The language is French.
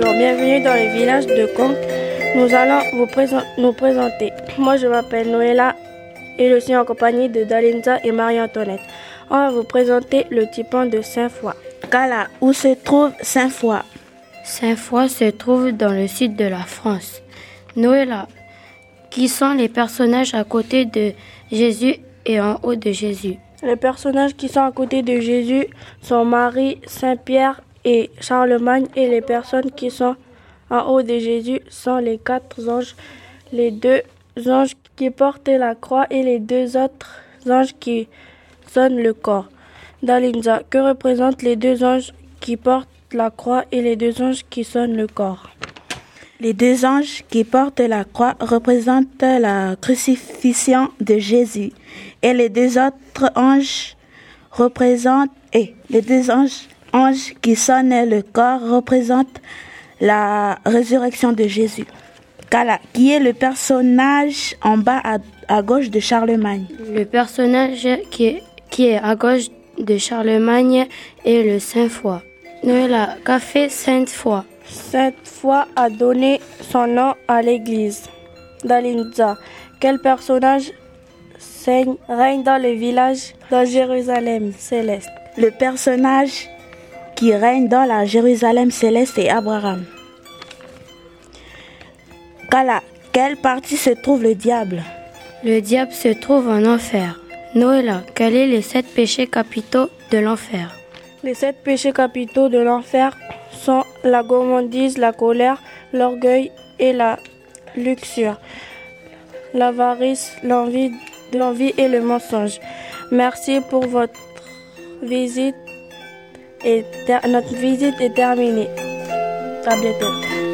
bienvenue dans le village de Conques. Nous allons vous nous présenter. Moi, je m'appelle Noëlla et je suis en compagnie de Dalinza et Marie-Antoinette. On va vous présenter le typon de Saint-Foy. Kala, où se trouve Saint-Foy? Saint-Foy se trouve dans le sud de la France. Noëlla, qui sont les personnages à côté de Jésus et en haut de Jésus? Les personnages qui sont à côté de Jésus sont Marie, Saint-Pierre et Charlemagne et les personnes qui sont en haut de Jésus sont les quatre anges, les deux anges qui portent la croix et les deux autres anges qui sonnent le corps. Dalinza, que représentent les deux anges qui portent la croix et les deux anges qui sonnent le corps? Les deux anges qui portent la croix représentent la crucifixion de Jésus et les deux autres anges représentent et les deux anges ange qui sonne le corps représente la résurrection de Jésus. Kala, qui est le personnage en bas à, gauche de Charlemagne Le personnage qui est, qui est à gauche de Charlemagne est le Saint-Foy. Noëlla, qu'a fait Sainte-Foy Sainte-Foy a donné son nom à l'église d'Alinza. Quel personnage règne dans le village de Jérusalem céleste? Le personnage qui règne dans la Jérusalem céleste et Abraham. Kala, quelle partie se trouve le diable? Le diable se trouve en enfer. Noëlla, quels sont les sept péchés capitaux de l'enfer? Les sept péchés capitaux de l'enfer sont la gourmandise, la colère, l'orgueil et la luxure, l'avarice, l'envie, l'envie et le mensonge. Merci pour votre visite et notre visite est terminée. À bientôt.